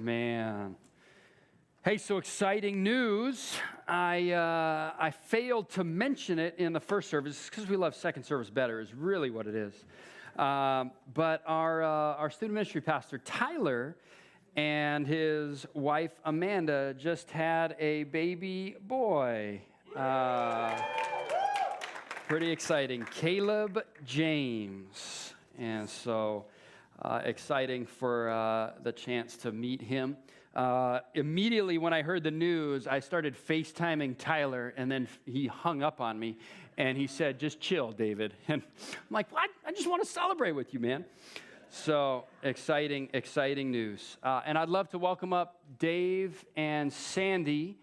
Man. Hey, so exciting news. I, uh, I failed to mention it in the first service because we love second service better, is really what it is. Um, but our, uh, our student ministry pastor, Tyler, and his wife, Amanda, just had a baby boy. Uh, pretty exciting. Caleb James. And so uh, exciting for uh, the chance to meet him. Uh, immediately when I heard the news, I started FaceTiming Tyler, and then he hung up on me and he said, Just chill, David. And I'm like, What? I just want to celebrate with you, man. So exciting, exciting news. Uh, and I'd love to welcome up Dave and Sandy.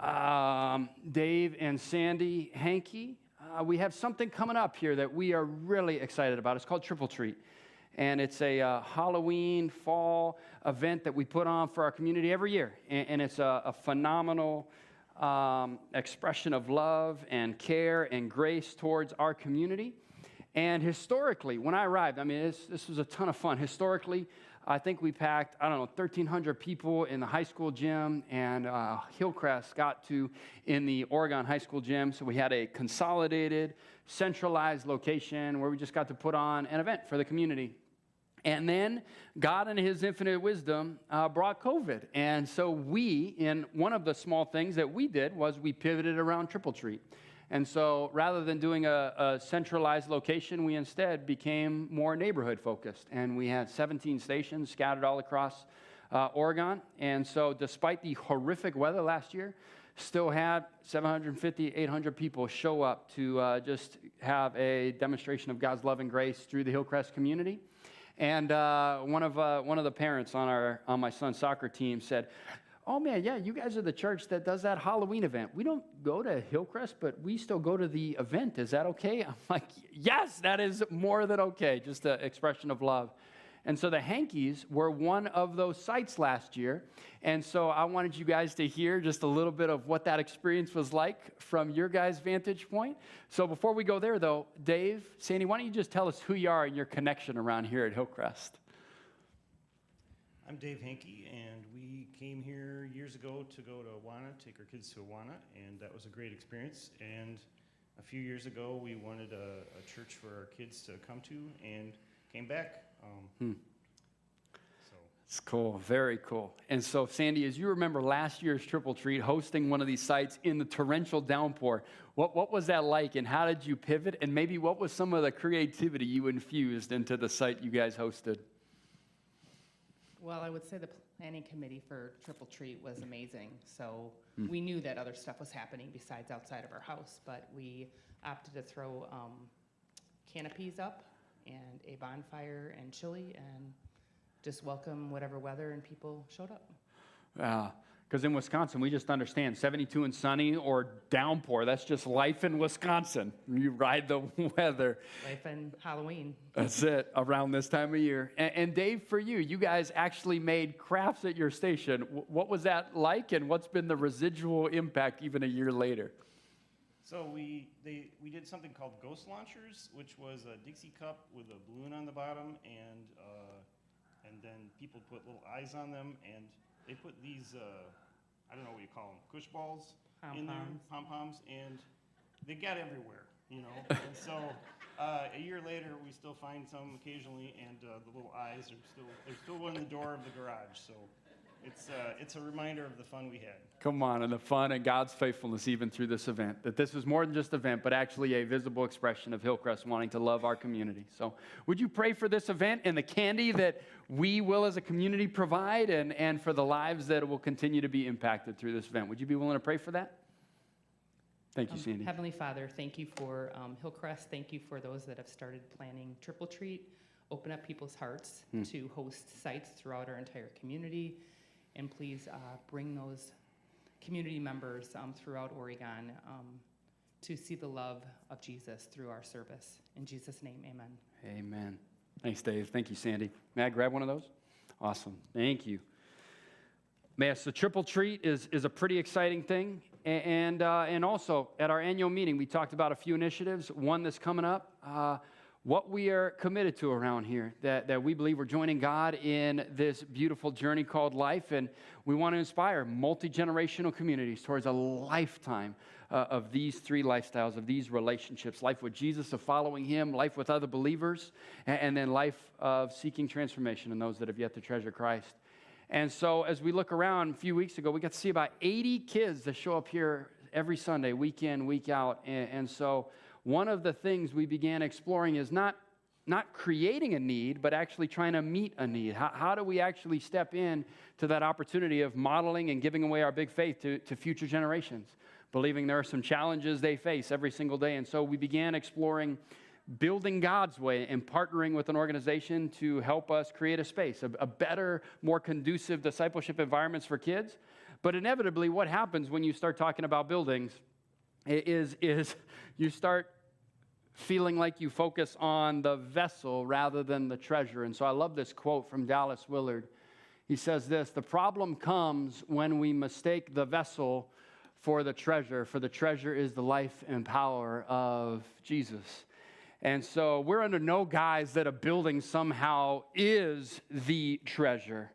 Um, Dave and Sandy Hankey. Uh, we have something coming up here that we are really excited about. It's called Triple Treat and it's a uh, Halloween fall event that we put on for our community every year. And, and it's a, a phenomenal um, expression of love and care and grace towards our community. And historically, when I arrived, I mean, this was a ton of fun. Historically, I think we packed, I don't know, 1,300 people in the high school gym, and uh, Hillcrest got to in the Oregon High School gym. So we had a consolidated, centralized location where we just got to put on an event for the community. And then God, in His infinite wisdom, uh, brought COVID. And so we, in one of the small things that we did, was we pivoted around Triple Treat. And so rather than doing a, a centralized location, we instead became more neighborhood focused. And we had 17 stations scattered all across uh, Oregon. And so, despite the horrific weather last year, still had 750, 800 people show up to uh, just have a demonstration of God's love and grace through the Hillcrest community. And uh, one, of, uh, one of the parents on, our, on my son's soccer team said, Oh man, yeah, you guys are the church that does that Halloween event. We don't go to Hillcrest, but we still go to the event. Is that okay? I'm like, Yes, that is more than okay. Just an expression of love. And so the Hankeys were one of those sites last year. And so I wanted you guys to hear just a little bit of what that experience was like from your guys' vantage point. So before we go there, though, Dave, Sandy, why don't you just tell us who you are and your connection around here at Hillcrest? I'm Dave Hankey, and we came here years ago to go to Awana, take our kids to Awana, and that was a great experience. And a few years ago, we wanted a, a church for our kids to come to, and came back um, hmm. So. It's cool, very cool. And so, Sandy, as you remember last year's Triple Treat, hosting one of these sites in the torrential downpour, what, what was that like and how did you pivot? And maybe what was some of the creativity you infused into the site you guys hosted? Well, I would say the planning committee for Triple Treat was amazing. So hmm. we knew that other stuff was happening besides outside of our house, but we opted to throw um, canopies up and a bonfire and chili and just welcome whatever weather and people showed up. Because uh, in Wisconsin, we just understand 72 and sunny or downpour. That's just life in Wisconsin. You ride the weather. Life in Halloween. That's it, around this time of year. And, and Dave, for you, you guys actually made crafts at your station. what was that like, and what's been the residual impact even a year later? So we they we did something called ghost launchers, which was a Dixie cup with a balloon on the bottom, and uh, and then people put little eyes on them, and they put these uh, I don't know what you call them, push balls in there, pom poms, and they got everywhere, you know. and so uh, a year later, we still find some occasionally, and uh, the little eyes are still there's still in the door of the garage. So it's, uh, it's a reminder of the fun we had. Come on, and the fun and God's faithfulness even through this event. That this was more than just an event, but actually a visible expression of Hillcrest wanting to love our community. So, would you pray for this event and the candy that we will as a community provide and, and for the lives that will continue to be impacted through this event? Would you be willing to pray for that? Thank you, um, Sandy. Heavenly Father, thank you for um, Hillcrest. Thank you for those that have started planning Triple Treat. Open up people's hearts hmm. to host sites throughout our entire community and please uh, bring those community members um, throughout Oregon um, to see the love of Jesus through our service. In Jesus' name, amen. Amen. Thanks, Dave. Thank you, Sandy. May I grab one of those? Awesome. Thank you. Yes, the triple treat is, is a pretty exciting thing. And, uh, and also, at our annual meeting, we talked about a few initiatives. One that's coming up. Uh, what we are committed to around here, that, that we believe we're joining God in this beautiful journey called life, and we want to inspire multi generational communities towards a lifetime uh, of these three lifestyles, of these relationships life with Jesus, of following Him, life with other believers, and, and then life of seeking transformation in those that have yet to treasure Christ. And so, as we look around a few weeks ago, we got to see about 80 kids that show up here every Sunday, week in, week out. And, and so, one of the things we began exploring is not, not creating a need, but actually trying to meet a need. How, how do we actually step in to that opportunity of modeling and giving away our big faith to, to future generations, believing there are some challenges they face every single day? And so we began exploring building God's way and partnering with an organization to help us create a space, a, a better, more conducive discipleship environments for kids. But inevitably, what happens when you start talking about buildings is, is you start feeling like you focus on the vessel rather than the treasure. And so I love this quote from Dallas Willard. He says this The problem comes when we mistake the vessel for the treasure, for the treasure is the life and power of Jesus. And so we're under no guise that a building somehow is the treasure.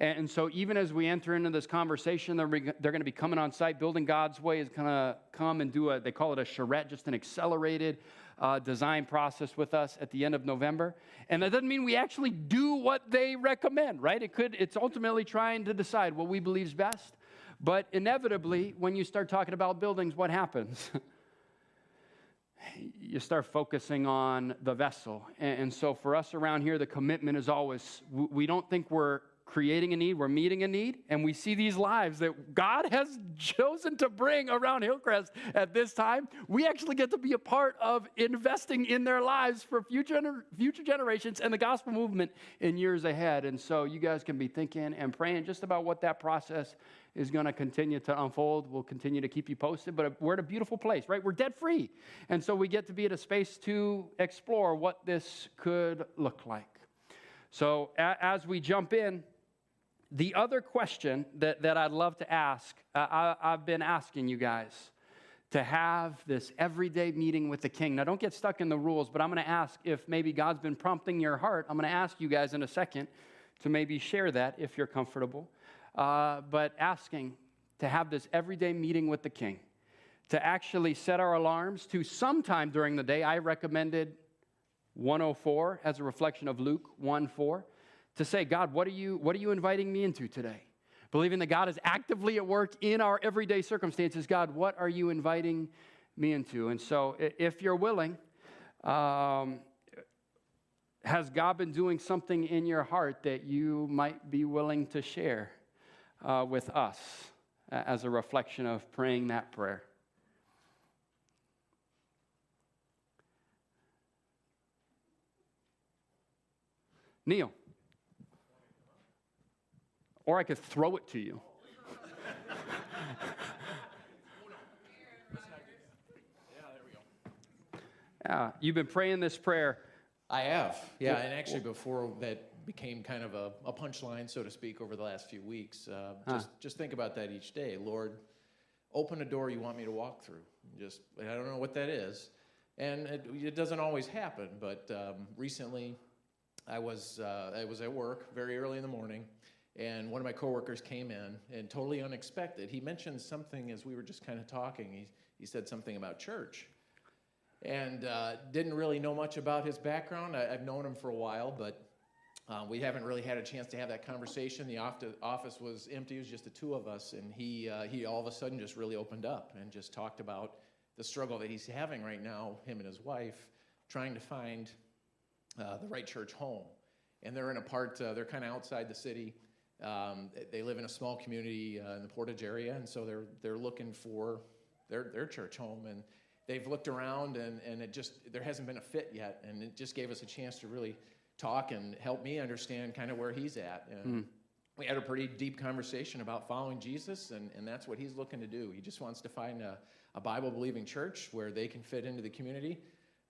And so, even as we enter into this conversation, they're, they're going to be coming on site. Building God's Way is going to come and do a, they call it a charrette, just an accelerated uh, design process with us at the end of November. And that doesn't mean we actually do what they recommend, right? It could, it's ultimately trying to decide what we believe is best. But inevitably, when you start talking about buildings, what happens? you start focusing on the vessel. And, and, so for us around here, the commitment is always we don't think we're creating a need, we're meeting a need, and we see these lives that God has chosen to bring around Hillcrest at this time. We actually get to be a part of investing in their lives for future, future generations and the gospel movement in years ahead. And so you guys can be thinking and praying just about what that process is going to continue to unfold. We'll continue to keep you posted, but we're at a beautiful place, right? We're debt free. And so we get to be at a space to explore what this could look like. So as we jump in, the other question that, that I'd love to ask, uh, I, I've been asking you guys to have this everyday meeting with the king. Now, don't get stuck in the rules, but I'm going to ask if maybe God's been prompting your heart. I'm going to ask you guys in a second to maybe share that if you're comfortable. Uh, but asking to have this everyday meeting with the king, to actually set our alarms to sometime during the day. I recommended 104 as a reflection of Luke 1 4 to say, God, what are you, what are you inviting me into today? Believing that God is actively at work in our everyday circumstances. God, what are you inviting me into? And so, if you're willing, um, has God been doing something in your heart that you might be willing to share uh, with us as a reflection of praying that prayer? Neil. Or I could throw it to you. Yeah, you've been praying this prayer. I have, yeah, and actually before that became kind of a, a punchline, so to speak, over the last few weeks. Uh, just huh. just think about that each day, Lord. Open a door you want me to walk through. Just I don't know what that is, and it, it doesn't always happen. But um, recently, I was uh, I was at work very early in the morning, and one of my coworkers came in and totally unexpected. He mentioned something as we were just kind of talking. He, he said something about church and uh, didn't really know much about his background. I, have known him for a while, but uh, we haven't really had a chance to have that conversation. The office was empty, it was just the two of us, and he, uh, he all of a sudden just really opened up and just talked about the struggle that he's having right now, him and his wife, trying to find uh, the right church home. And they're in a part, uh, they're kind of outside the city. Um, they live in a small community uh, in the Portage area, and so they're they're looking for their their church home, and they've looked around, and and it just there hasn't been a fit yet, and it just gave us a chance to really talk and help me understand kind of where he's at. And mm. we had a pretty deep conversation about following Jesus, and and that's what he's looking to do. He just wants to find a, a Bible believing church where they can fit into the community.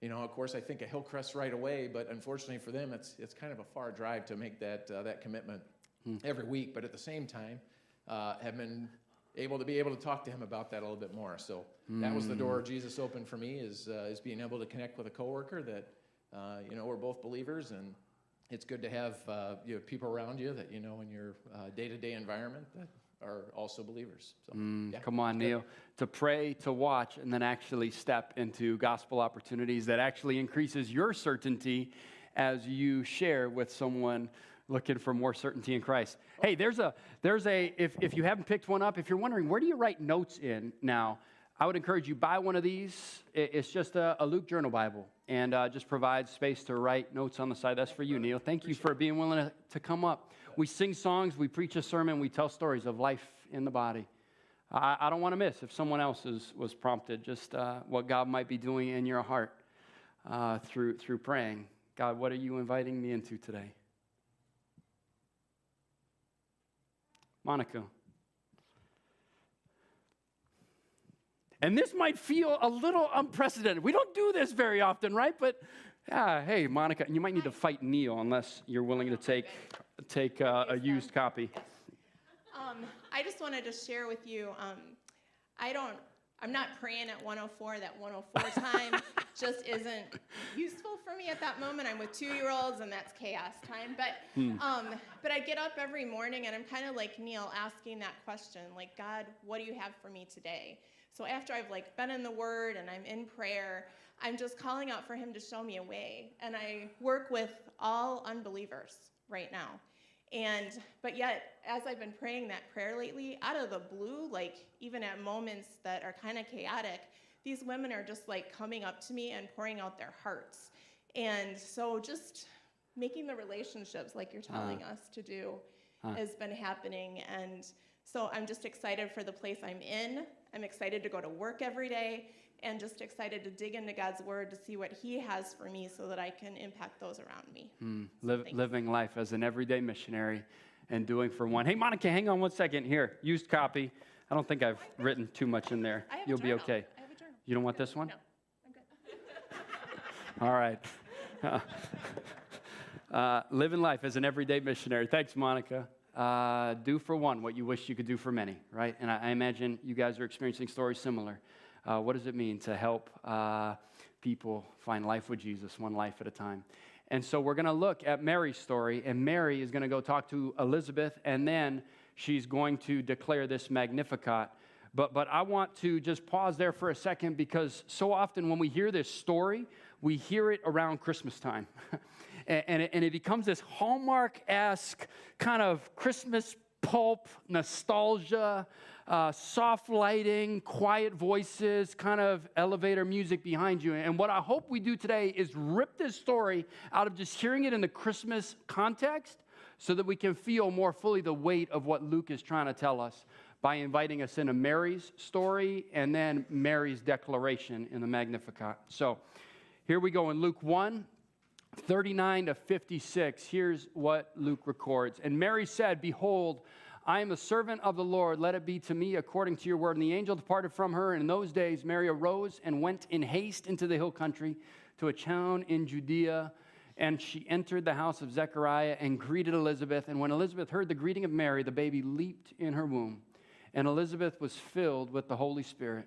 You know, of course, I think a Hillcrest right away, but unfortunately for them, it's it's kind of a far drive to make that uh, that commitment hmm. every week, but at the same time, uh, have been able to be able to talk to him about that a little bit more. So that was the door hmm. Jesus opened for me is uh, is being able to connect with a coworker that Uh, you know, we're both believers, and it's good to have uh, you know, people around you that you know in your day to day environment that are also believers. So, Mm, yeah, come on. Neil. To pray, to watch, and then actually step into gospel opportunities that actually increases your certainty as you share with someone looking for more certainty in Christ. Hey, there's a there's a if if you haven't picked one up, if you're wondering where do you write notes in now, I would encourage you buy one of these. It's just a, a Luke Journal Bible, and uh, just provides space to write notes on the side. That's for you, Neil. Thank you for being willing to, to come up. We sing songs, we preach a sermon, we tell stories of life in the body. I, I don't want to miss if someone else is, was prompted, just uh, what God might be doing in your heart uh, through, through praying. God, what are you inviting me into today? Monica. And this might feel a little unprecedented. We don't do this very often, right? But yeah, hey, Monica, you might need to fight Neil unless you're willing to take, take uh, a used copy. Um, I just wanted to share with you. Um, I don't. I'm not praying at 104. That 104 time just isn't useful for me at that moment. I'm with two-year-olds, and that's chaos time. But um, but I get up every morning, and I'm kind of like Neil, asking that question, like God, what do you have for me today? So after I've like been in the Word and I'm in prayer, I'm just calling out for Him to show me a way. And I work with all unbelievers right now. And but yet, as I've been praying that prayer lately, out of the blue, like even at moments that are kind of chaotic, these women are just like coming up to me and pouring out their hearts. And so just making the relationships like you're telling us to do has been happening. And so I'm just excited for the place I'm in. I'm excited to go to work every day and just excited to dig into God's word to see what He has for me so that I can impact those around me. Mm, live, thanks. living life as an everyday missionary and doing for one. Hey, Monica, hang on one second. Here, used copy. I don't think I've written too much in there. I have a You'll be okay. I have a journal. You don't want this one? No, I'm good. All right. uh, living life as an everyday missionary. Thanks, Monica. Uh, do for one what you wish you could do for many, right? And I, I imagine you guys are experiencing stories similar. Uh, what does it mean to help uh, people find life with Jesus, one life at a time? And so we're going to look at Mary's story, and Mary is going to go talk to Elizabeth, and then she's going to declare this Magnificat. But, but I want to just pause there for a second because so often when we hear this story, we hear it around Christmas time. and, and, it, and it becomes this Hallmark esque kind of Christmas pulp, nostalgia, uh, soft lighting, quiet voices, kind of elevator music behind you. And what I hope we do today is rip this story out of just hearing it in the Christmas context so that we can feel more fully the weight of what Luke is trying to tell us by inviting us into Mary's story and then Mary's declaration in the Magnificat. So here we go in Luke 1. 39 to 56, here's what Luke records. And Mary said, Behold, I am a servant of the Lord. Let it be to me according to your word. And the angel departed from her. And in those days, Mary arose and went in haste into the hill country to a town in Judea. And she entered the house of Zechariah and greeted Elizabeth. And when Elizabeth heard the greeting of Mary, the baby leaped in her womb. And Elizabeth was filled with the Holy Spirit.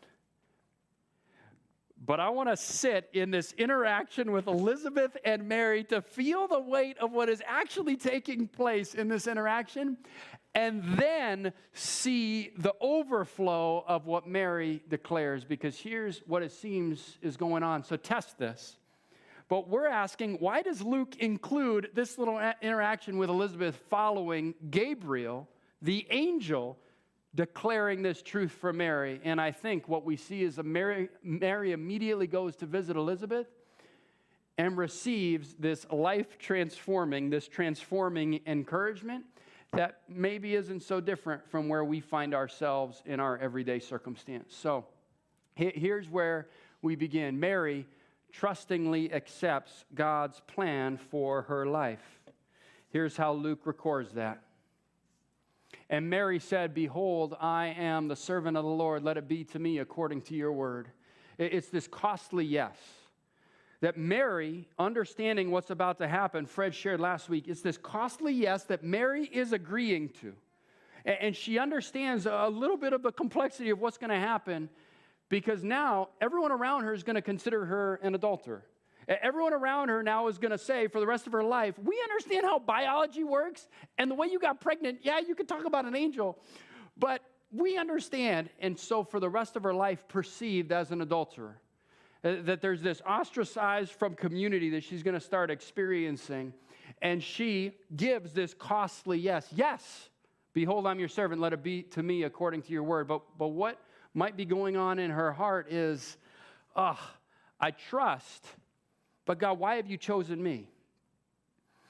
But I want to sit in this interaction with Elizabeth and Mary to feel the weight of what is actually taking place in this interaction and then see the overflow of what Mary declares because here's what it seems is going on. So test this. But we're asking, why does Luke include this little interaction with Elizabeth following Gabriel, the angel, declaring this truth for Mary. And I think what we see is Mary, Mary immediately goes to visit Elizabeth and receives this life transforming, this transforming encouragement that maybe isn't so different from where we find ourselves in our everyday circumstance. So here's where we begin. Mary trustingly accepts God's plan for her life. Here's how Luke records that. And Mary said, Behold, I am the servant of the Lord. Let it be to me according to your word. It's this costly yes. That Mary, understanding what's about to happen, Fred shared last week, it's this costly yes that Mary is agreeing to. And she understands a little bit of the complexity of what's going to happen because now everyone around her is going to consider her an adulterer. Everyone around her now is going to say for the rest of her life, We understand how biology works and the way you got pregnant. Yeah, you could talk about an angel, but we understand. And so for the rest of her life, perceived as an adulterer. That there's this ostracized from community that she's going to start experiencing. And she gives this costly yes. Yes, behold, I'm your servant. Let it be to me according to your word. But, but what might be going on in her heart is, oh, I trust but God, why have you chosen me?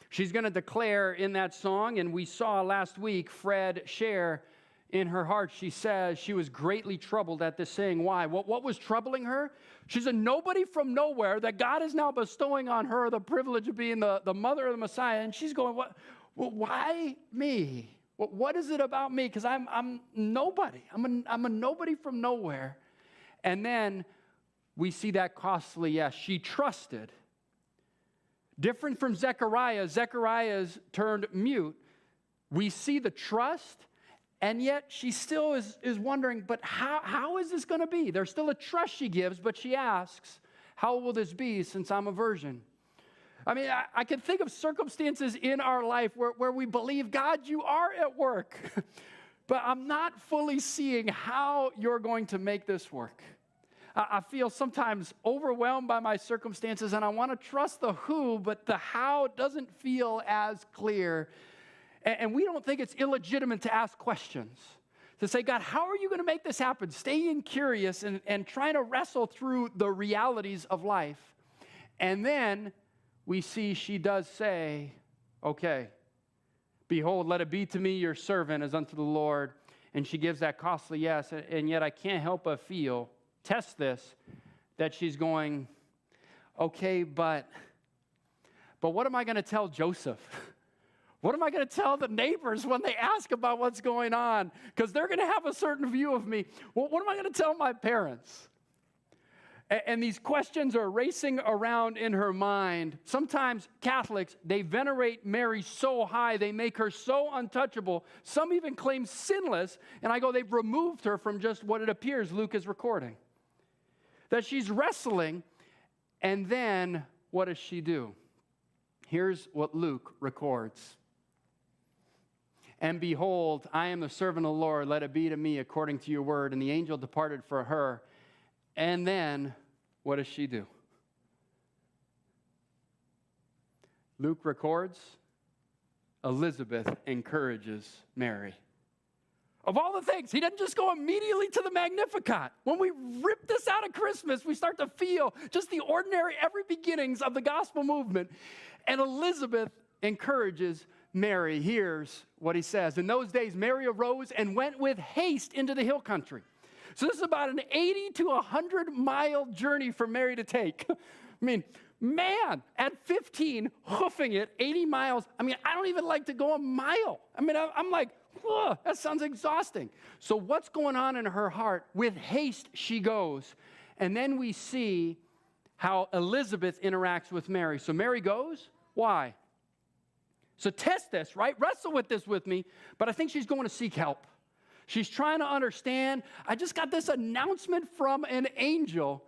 She's going to declare in that song, and we saw last week Fred share in her heart, she says she was greatly troubled at this saying. Why? What, what was troubling her? She's a nobody from nowhere that God is now bestowing on her the privilege of being the, the mother of the Messiah. And she's going, what, well, why me? What, what is it about me? Because I'm, I'm nobody. I'm a, I'm a nobody from nowhere. And then we see that costly yes. She trusted Different from Zechariah, Zechariah's turned mute. We see the trust, and yet she still is, is wondering, but how, how is this going to be? There's still a trust she gives, but she asks, How will this be since I'm a virgin? I mean, I, I can think of circumstances in our life where, where we believe, God, you are at work, but I'm not fully seeing how you're going to make this work. I feel sometimes overwhelmed by my circumstances and I want to trust the who, but the how doesn't feel as clear. And we don't think it's illegitimate to ask questions. To say, God, how are you going to make this happen? Staying curious and, and trying to wrestle through the realities of life. And then we see she does say, Okay, behold, let it be to me your servant as unto the Lord. And she gives that costly yes. And yet I can't help but feel test this that she's going, okay, but but what am I going to tell Joseph? What am I going to tell the neighbors when they ask about what's going on? Because they're going to have a certain view of me. Well, what am I going to tell my parents? And these questions are racing around in her mind. Sometimes Catholics, they venerate Mary so high, they make her so untouchable. Some even claim sinless. And I go, they've removed her from just what it appears Luke is recording that she's wrestling. And then what does she do? Here's what Luke records. And behold, I am the servant of the Lord. Let it be to me according to your word. And the angel departed for her. And then what does she do? Luke records Elizabeth encourages Mary. Of all the things, he doesn't just go immediately to the Magnificat. When we rip this out of Christmas, we start to feel just the ordinary, every beginnings of the gospel movement. And Elizabeth encourages Mary. Here's what he says In those days, Mary arose and went with haste into the hill country. So, this is about an 80 to 100 mile journey for Mary to take. I mean, man, at 15, hoofing it 80 miles. I mean, I don't even like to go a mile. I mean, I'm like, Whoa, that sounds exhausting. So, what's going on in her heart? With haste, she goes. And then we see how Elizabeth interacts with Mary. So, Mary goes. Why? So, test this, right? Wrestle with this with me. But I think she's going to seek help. She's trying to understand. I just got this announcement from an angel.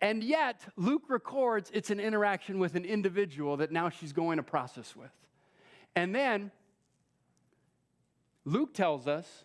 And yet, Luke records it's an interaction with an individual that now she's going to process with. And then Luke tells us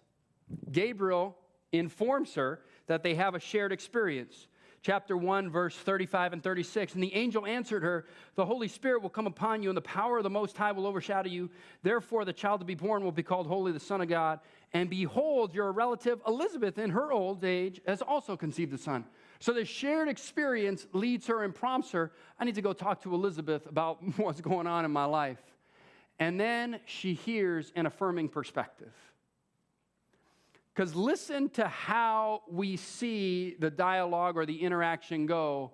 Gabriel informs her that they have a shared experience. Chapter 1, verse 35 and 36. And the angel answered her, The Holy Spirit will come upon you, and the power of the Most High will overshadow you. Therefore, the child to be born will be called Holy, the Son of God. And behold, your relative Elizabeth, in her old age, has also conceived a son. So the shared experience leads her and prompts her, I need to go talk to Elizabeth about what's going on in my life. And then she hears an affirming perspective. Because listen to how we see the dialogue or the interaction go.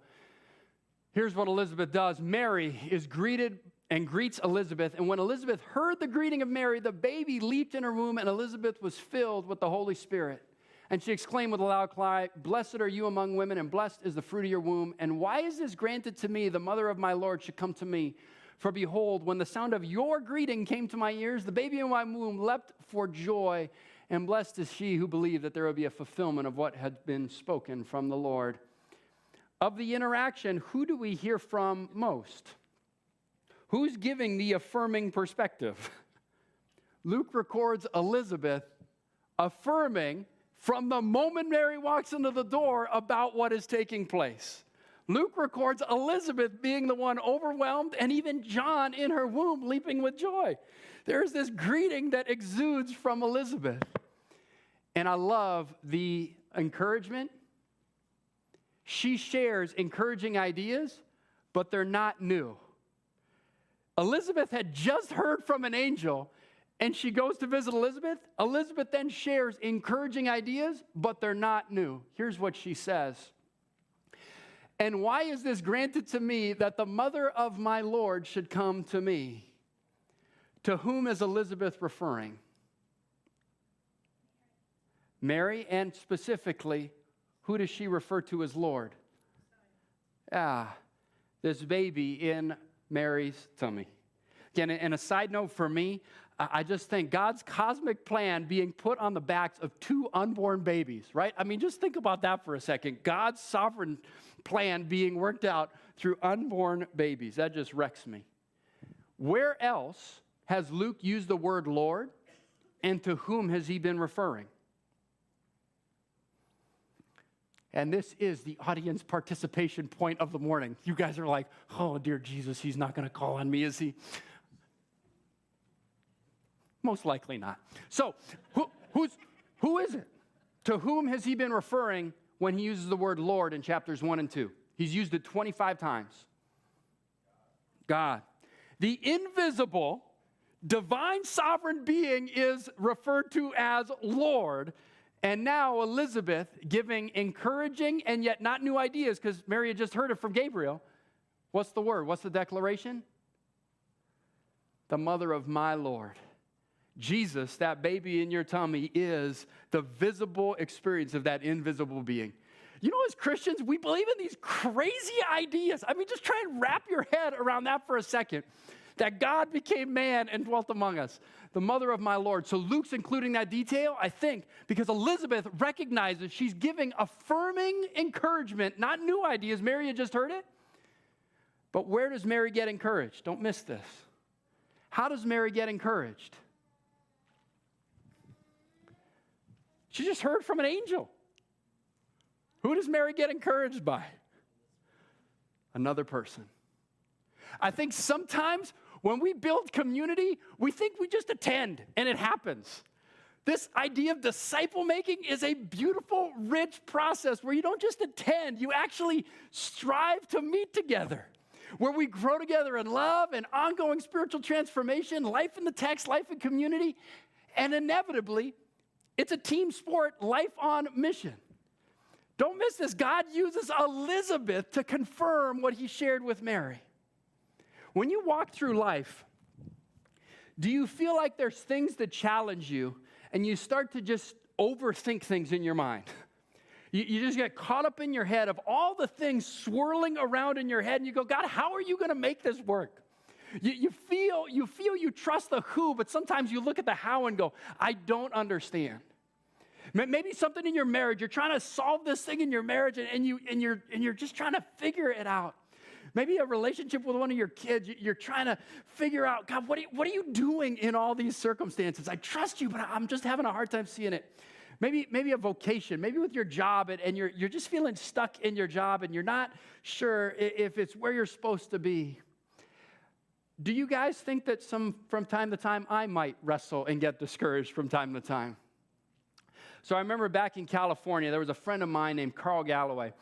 Here's what Elizabeth does Mary is greeted and greets Elizabeth. And when Elizabeth heard the greeting of Mary, the baby leaped in her womb, and Elizabeth was filled with the Holy Spirit. And she exclaimed with a loud cry, Blessed are you among women, and blessed is the fruit of your womb. And why is this granted to me, the mother of my Lord should come to me? For behold, when the sound of your greeting came to my ears, the baby in my womb leapt for joy. And blessed is she who believed that there would be a fulfillment of what had been spoken from the Lord. Of the interaction, who do we hear from most? Who's giving the affirming perspective? Luke records Elizabeth affirming from the moment Mary walks into the door about what is taking place. Luke records Elizabeth being the one overwhelmed, and even John in her womb leaping with joy. There's this greeting that exudes from Elizabeth. And I love the encouragement. She shares encouraging ideas, but they're not new. Elizabeth had just heard from an angel and she goes to visit Elizabeth. Elizabeth then shares encouraging ideas, but they're not new. Here's what she says And why is this granted to me that the mother of my Lord should come to me? To whom is Elizabeth referring? Mary, and specifically, who does she refer to as Lord? Ah, this baby in Mary's tummy. Again, and a side note for me, I just think God's cosmic plan being put on the backs of two unborn babies, right? I mean, just think about that for a second. God's sovereign plan being worked out through unborn babies. That just wrecks me. Where else has Luke used the word Lord, and to whom has he been referring? And this is the audience participation point of the morning. You guys are like, oh, dear Jesus, he's not going to call on me, is he? Most likely not. So, who, who's, who is it? To whom has he been referring when he uses the word Lord in chapters 1 and 2? He's used it 25 times. God. The invisible, divine sovereign being is referred to as Lord. And now Elizabeth giving encouraging and yet not new ideas because Mary had just heard it from Gabriel. What's the word? What's the declaration? The mother of my Lord. Jesus, that baby in your tummy, is the visible experience of that invisible being. You know, as Christians, we believe in these crazy ideas. I mean, just try and wrap your head around that for a second that God became man and dwelt among us, the mother of my Lord. So Luke's including that detail, I think, because Elizabeth recognizes she's giving affirming encouragement, not new ideas. Mary had just heard it. But where does Mary get encouraged? Don't miss this. How does Mary get encouraged? She just heard from an angel. Who does Mary get encouraged by? Another person. I think sometimes when we build community, we think we just attend and it happens. This idea of disciple making is a beautiful, rich process where you don't just attend, you actually strive to meet together, where we grow together in love and ongoing spiritual transformation, life in the text, life in community, and inevitably, it's a team sport, life on mission. Don't miss this. God uses Elizabeth to confirm what he shared with Mary. When you walk through life, do you feel like there's things that challenge you and you start to just overthink things in your mind? You, you, just get caught up in your head of all the things swirling around in your head, and you go, God, how are you going to make this work? You, you, feel, you feel you trust the who, but sometimes you look at the how and go, I don't understand. Maybe something in your marriage, you're trying to solve this thing in your marriage and, and, you, and, you're, and you're just trying to figure it out. Maybe a relationship with one of your kids, you're trying to figure out, God, what are, you, what are you doing in all these circumstances? I trust you, but I'm just having a hard time seeing it. Maybe, maybe a vocation, maybe with your job, and, and you're, you're just feeling stuck in your job and you're not sure if it's where you're supposed to be. Do you guys think that some from time to time I might wrestle and get discouraged from time to time? So I remember back in California, there was a friend of mine named Carl Galloway.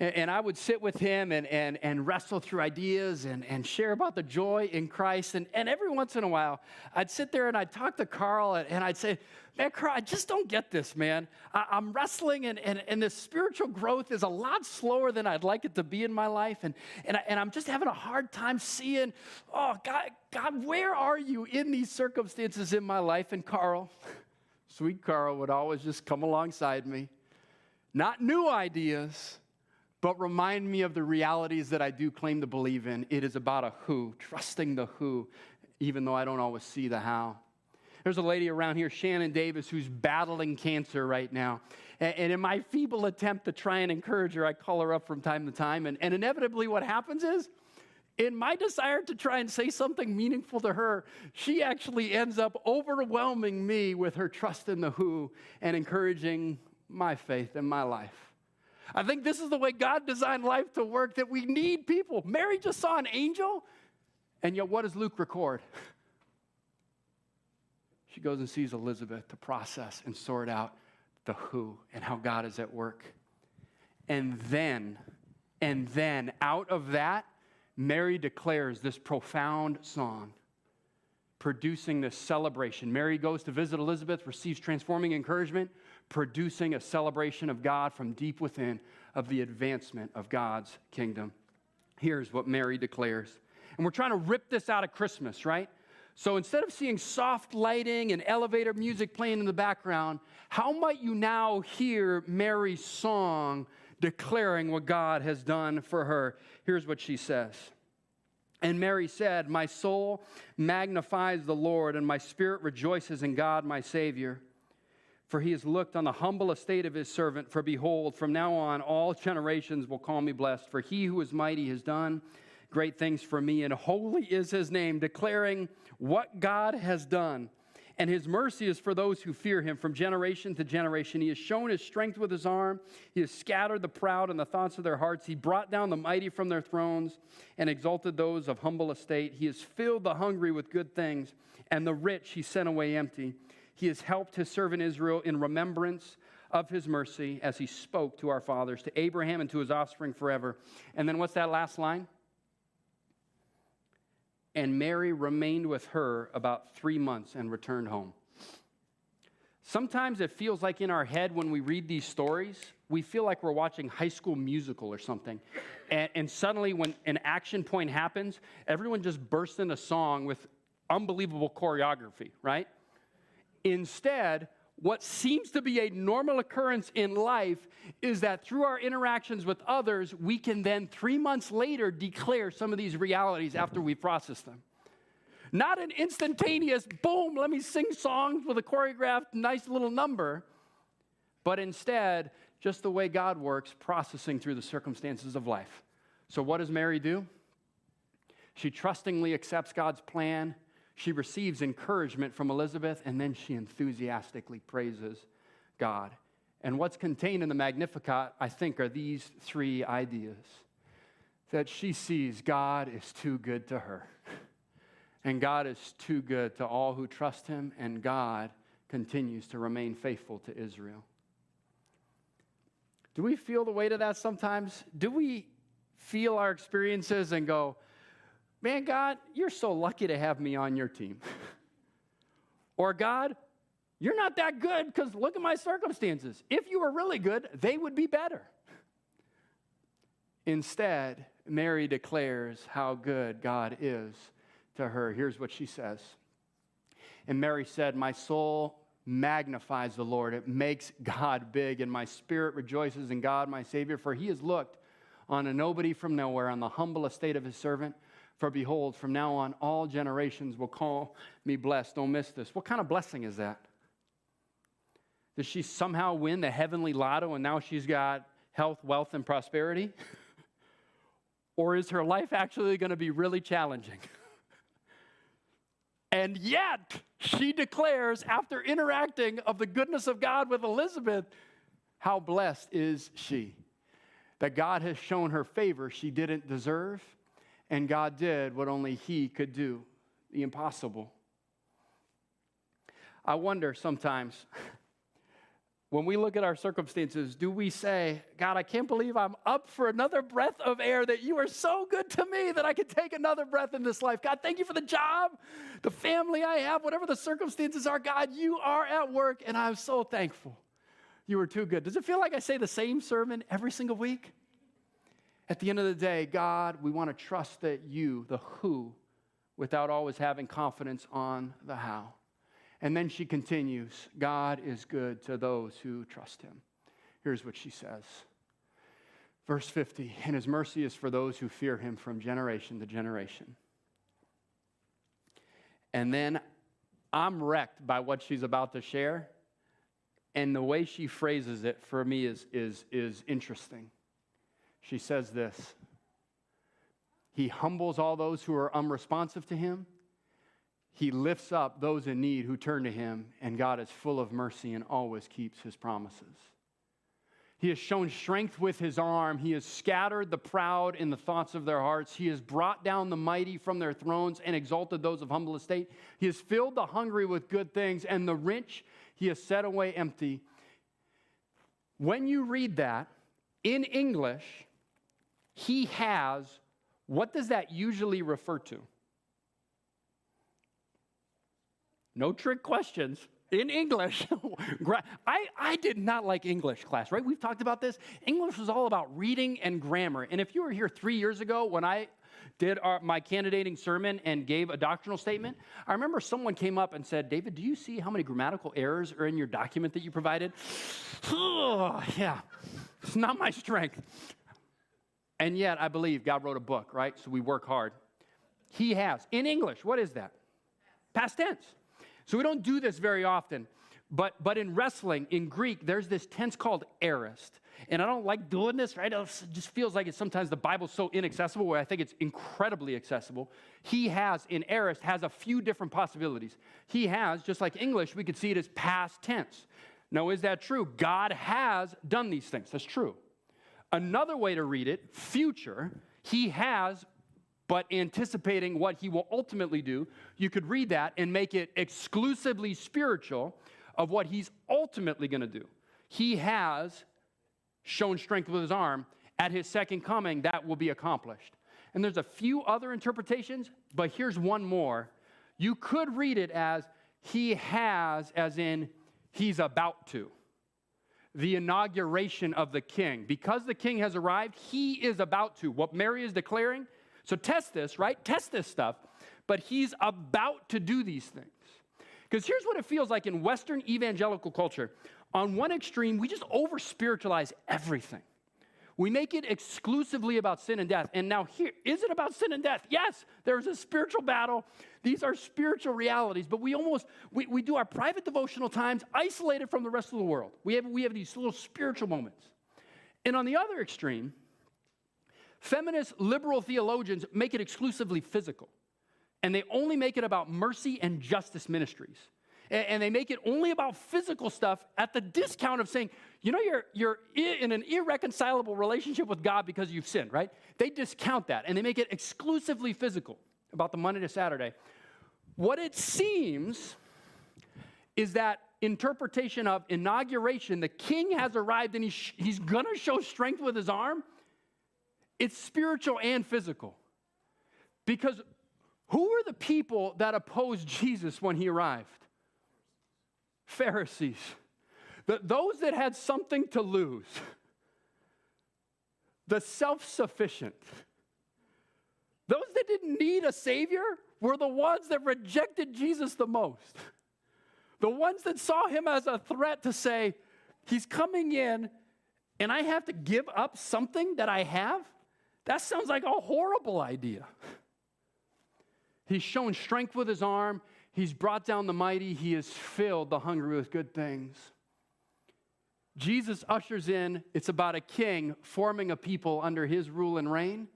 And, I would sit with him and, and, and wrestle through ideas and, and share about the joy in Christ. And, and every once in a while, I'd sit there and I'd talk to Carl and, and I'd say, Man, Carl, I just don't get this, man. I, I'm wrestling and, and, and this spiritual growth is a lot slower than I'd like it to be in my life. And, and, I, and I'm just having a hard time seeing, oh, God, God, where are you in these circumstances in my life? And Carl, sweet Carl, would always just come alongside me. Not new ideas but remind me of the realities that I do claim to believe in. It is about a who, trusting the who, even though I don't always see the how. There's a lady around here, Shannon Davis, who's battling cancer right now. And, in my feeble attempt to try and encourage her, I call her up from time to time. And, and inevitably, what happens is, in my desire to try and say something meaningful to her, she actually ends up overwhelming me with her trust in the who and encouraging my faith in my life. I think this is the way God designed life to work, that we need people. Mary just saw an angel, and yet what does Luke record? She goes and sees Elizabeth to process and sort out the who and how God is at work. And then, and then out of that, Mary declares this profound song, producing this celebration. Mary goes to visit Elizabeth, receives transforming encouragement, producing a celebration of God from deep within of the advancement of God's kingdom. Here's what Mary declares. And we're trying to rip this out of Christmas, right? So instead of seeing soft lighting and elevator music playing in the background, how might you now hear Mary's song declaring what God has done for her? Here's what she says. And Mary said, My soul magnifies the Lord, and my spirit rejoices in God, my Savior for he has looked on the humble estate of his servant. For behold, from now on all generations will call me blessed. For he who is mighty has done great things for me, and holy is his name, declaring what God has done. And his mercy is for those who fear him from generation to generation. He has shown his strength with his arm. He has scattered the proud in the thoughts of their hearts. He brought down the mighty from their thrones and exalted those of humble estate. He has filled the hungry with good things, and the rich he sent away empty. He has helped his servant Israel in remembrance of his mercy as he spoke to our fathers, to Abraham and to his offspring forever. And then what's that last line? And Mary remained with her about three months and returned home. Sometimes it feels like in our head when we read these stories, we feel like we're watching High School Musical or something. And, and suddenly, when an action point happens, everyone just bursts into song with unbelievable choreography, right? Instead, what seems to be a normal occurrence in life is that through our interactions with others, we can then three months later declare some of these realities after we process them. Not an instantaneous, boom, let me sing songs with a choreographed, nice little number, but instead, just the way God works, processing through the circumstances of life. So, what does Mary do? She trustingly accepts God's plan she receives encouragement from Elizabeth, and then she enthusiastically praises God. And what's contained in the Magnificat, I think, are these three ideas that she sees God is too good to her, and God is too good to all who trust him, and God continues to remain faithful to Israel. Do we feel the weight of that sometimes? Do we feel our experiences and go, Man, God, you're so lucky to have me on your team. or, God, you're not that good because look at my circumstances. If you were really good, they would be better. Instead, Mary declares how good God is to her. Here's what she says. And Mary said, My soul magnifies the Lord. It makes God big, and my spirit rejoices in God, my Savior, for he has looked on a nobody from nowhere, on the humble estate of his servant. For behold, from now on, all generations will call me blessed. Don't miss this. What kind of blessing is that? Does she somehow win the heavenly lotto and now she's got health, wealth, and prosperity? or is her life actually going to be really challenging? and yet, she declares, after interacting of the goodness of God with Elizabeth, how blessed is she? That God has shown her favor she didn't deserve and God did what only He could do the impossible. I wonder sometimes when we look at our circumstances, do we say, God, I can't believe I'm up for another breath of air, that you are so good to me that I can take another breath in this life? God, thank you for the job, the family I have, whatever the circumstances are. God, you are at work, and I'm so thankful. You are too good. Does it feel like I say the same sermon every single week? At the end of the day, God, we want to trust that you, the who, without always having confidence on the how. And then she continues God is good to those who trust him. Here's what she says. Verse 50 And his mercy is for those who fear him from generation to generation. And then I'm wrecked by what she's about to share. And the way she phrases it for me is, is, is interesting. She says this He humbles all those who are unresponsive to him he lifts up those in need who turn to him, and God is full of mercy and always keeps his promises. He has shown strength with his arm. He has scattered the proud in the thoughts of their hearts. He has brought down the mighty from their thrones and exalted those of humble estate. He has filled the hungry with good things, and the rich he has set away empty. When you read that in English, he has, what does that usually refer to? no trick questions in English. I, I did not like English class, right? We've talked about this. English was all about reading and grammar. And if you were here three years ago when I did our, my candidating sermon and gave a doctrinal statement, I remember someone came up and said, David, do you see how many grammatical errors are in your document that you provided? yeah, it's not my strength. And yet, I believe God wrote a book, right? So we work hard. He has. In English, what is that? Past tense. So we don't do this very often. But, but in wrestling, in Greek, there's this tense called aorist. And I don't like doing this, right? It just feels like it's sometimes the Bible's so inaccessible where I think it's incredibly accessible. He has, in aorist, has a few different possibilities. He has, just like English, we could see it as past tense. Now, is that true? God has done these things. That's true. Another way to read it, future, he has but anticipating what he will ultimately do, you could read that and make it exclusively spiritual of what he's ultimately going to do. He has shown strength with his arm. At his second coming, that will be accomplished. And there's a few other interpretations, but here's one more. You could read it as he has, as in he's about to. The inauguration of the king. Because the king has arrived, he is about to. What Mary is declaring, so test this, right? Test this stuff. But he's about to do these things. Because here's what it feels like in Western evangelical culture. On one extreme, we just over spiritualize everything. We make it exclusively about sin and death. And now, here, is it about sin and death? Yes, there's a spiritual battle. These are spiritual realities, but we almost, we, we do our private devotional times isolated from the rest of the world. We have, we have these little spiritual moments. And on the other extreme, Feminist liberal theologians make it exclusively physical, and they only make it about mercy and justice ministries. And they make it only about physical stuff at the discount of saying, you know, you're, you're in an irreconcilable relationship with God because you've sinned, right? They discount that and they make it exclusively physical about the Monday to Saturday. What it seems is that interpretation of inauguration, the king has arrived and he's, he's gonna show strength with his arm it's spiritual and physical. Because who were the people that opposed Jesus when he arrived? Pharisees. The, those that had something to lose. The self sufficient. Those that didn't need a Savior were the ones that rejected Jesus the most. The ones that saw him as a threat to say, He's coming in, and I have to give up something that I have? That sounds like a horrible idea. He's shown strength with his arm. He's brought down the mighty. He has filled the hungry with good things. Jesus ushers in, it's about a king forming a people under his rule and reign.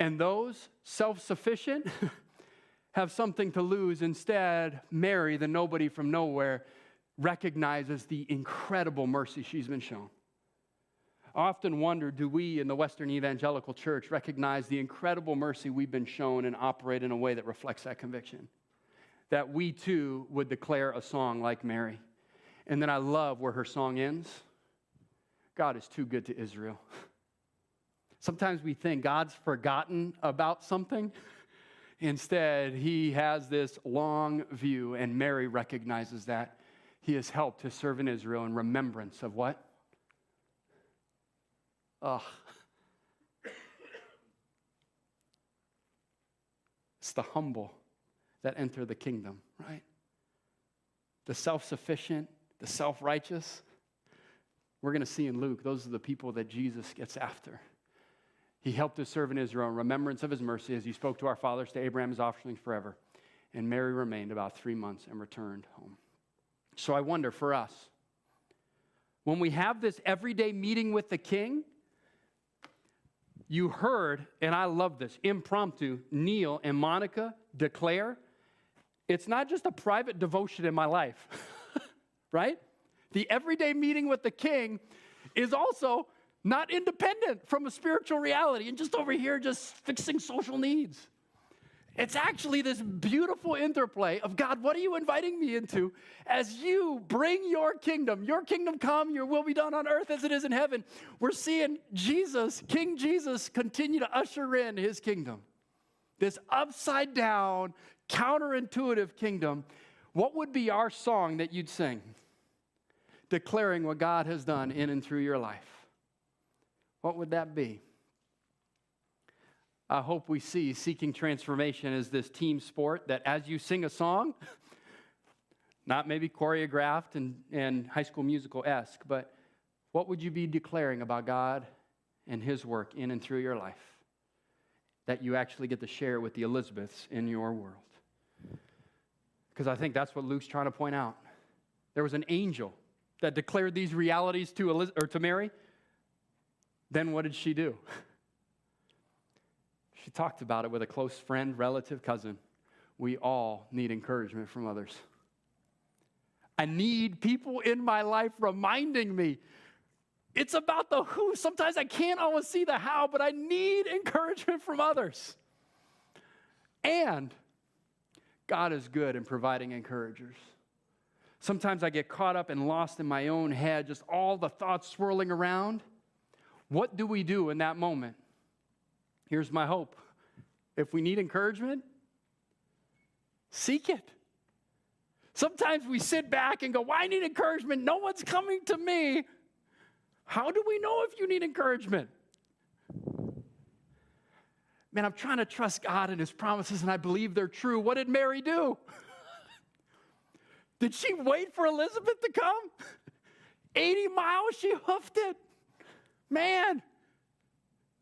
And those self sufficient have something to lose. Instead, Mary, the nobody from nowhere, recognizes the incredible mercy she's been shown. I often wonder do we in the Western Evangelical Church recognize the incredible mercy we've been shown and operate in a way that reflects that conviction? That we too would declare a song like Mary. And then I love where her song ends God is too good to Israel. Sometimes we think God's forgotten about something. Instead, he has this long view, and Mary recognizes that. He has helped to serve in Israel in remembrance of what? Ugh. It's the humble that enter the kingdom, right? The self sufficient, the self righteous. We're going to see in Luke, those are the people that Jesus gets after. He helped us serve in Israel in remembrance of his mercy as he spoke to our fathers, to Abraham's offspring forever. And Mary remained about three months and returned home. So I wonder for us, when we have this everyday meeting with the king, you heard, and I love this, impromptu, Neil and Monica declare it's not just a private devotion in my life, right? The everyday meeting with the king is also not independent from a spiritual reality and just over here just fixing social needs. It's actually this beautiful interplay of God, what are you inviting me into as you bring your kingdom? Your kingdom come, your will be done on earth as it is in heaven. We're seeing Jesus, King Jesus, continue to usher in his kingdom. This upside down, counterintuitive kingdom. What would be our song that you'd sing? Declaring what God has done in and through your life. What would that be? I hope we see seeking transformation as this team sport that as you sing a song, not maybe choreographed and, and high school musical esque, but what would you be declaring about God and His work in and through your life that you actually get to share with the Elizabeths in your world? Because I think that's what Luke's trying to point out. There was an angel that declared these realities to, Eliz- or to Mary. Then what did she do? She talked about it with a close friend, relative, cousin. We all need encouragement from others. I need people in my life reminding me it's about the who. Sometimes I can't always see the how, but I need encouragement from others. And God is good in providing encouragers. Sometimes I get caught up and lost in my own head, just all the thoughts swirling around. What do we do in that moment? Here's my hope. If we need encouragement, seek it. Sometimes we sit back and go, Why well, need encouragement? No one's coming to me. How do we know if you need encouragement? Man, I'm trying to trust God and His promises, and I believe they're true. What did Mary do? did she wait for Elizabeth to come? 80 miles, she hoofed it. Man,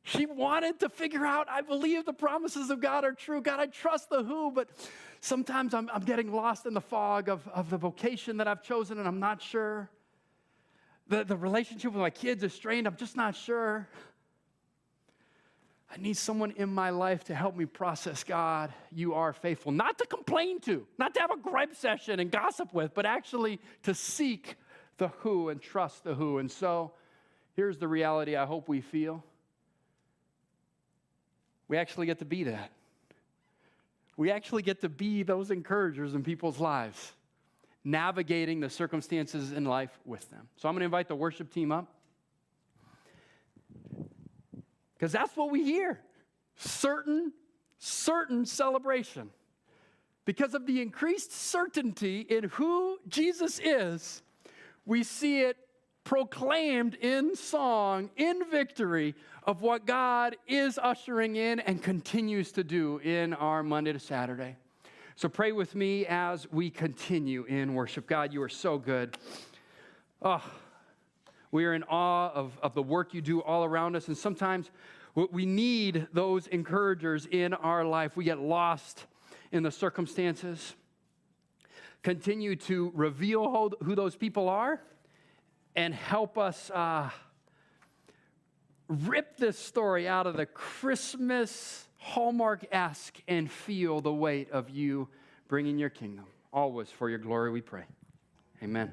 she wanted to figure out, I believe the promises of God are true. God, I trust the who, but sometimes I'm, I'm getting lost in the fog of, of the vocation that I've chosen and I'm not sure. The, the relationship with my kids is strained, I'm just not sure. I need someone in my life to help me process God, you are faithful. Not to complain to, not to have a gripe session and gossip with, but actually to seek the who and trust the who. And so here's the reality I hope we feel we actually get to be that. We actually get to be those encouragers in people's lives, navigating the circumstances in life with them. So I'm going to invite the worship team up. Because that's what we hear certain, certain celebration. Because of the increased certainty in who Jesus is, we see it proclaimed in song, in victory of what God is ushering in and continues to do in our Monday to Saturday. So pray with me as we continue in worship. God, you are so good. Oh, we are in awe of, of the work you do all around us, and sometimes we need those encouragers in our life. We get lost in the circumstances. Continue to reveal who those people are and help us uh, rip this story out of the Christmas Hallmark esque and feel the weight of you bringing your kingdom. Always for your glory, we pray. Amen.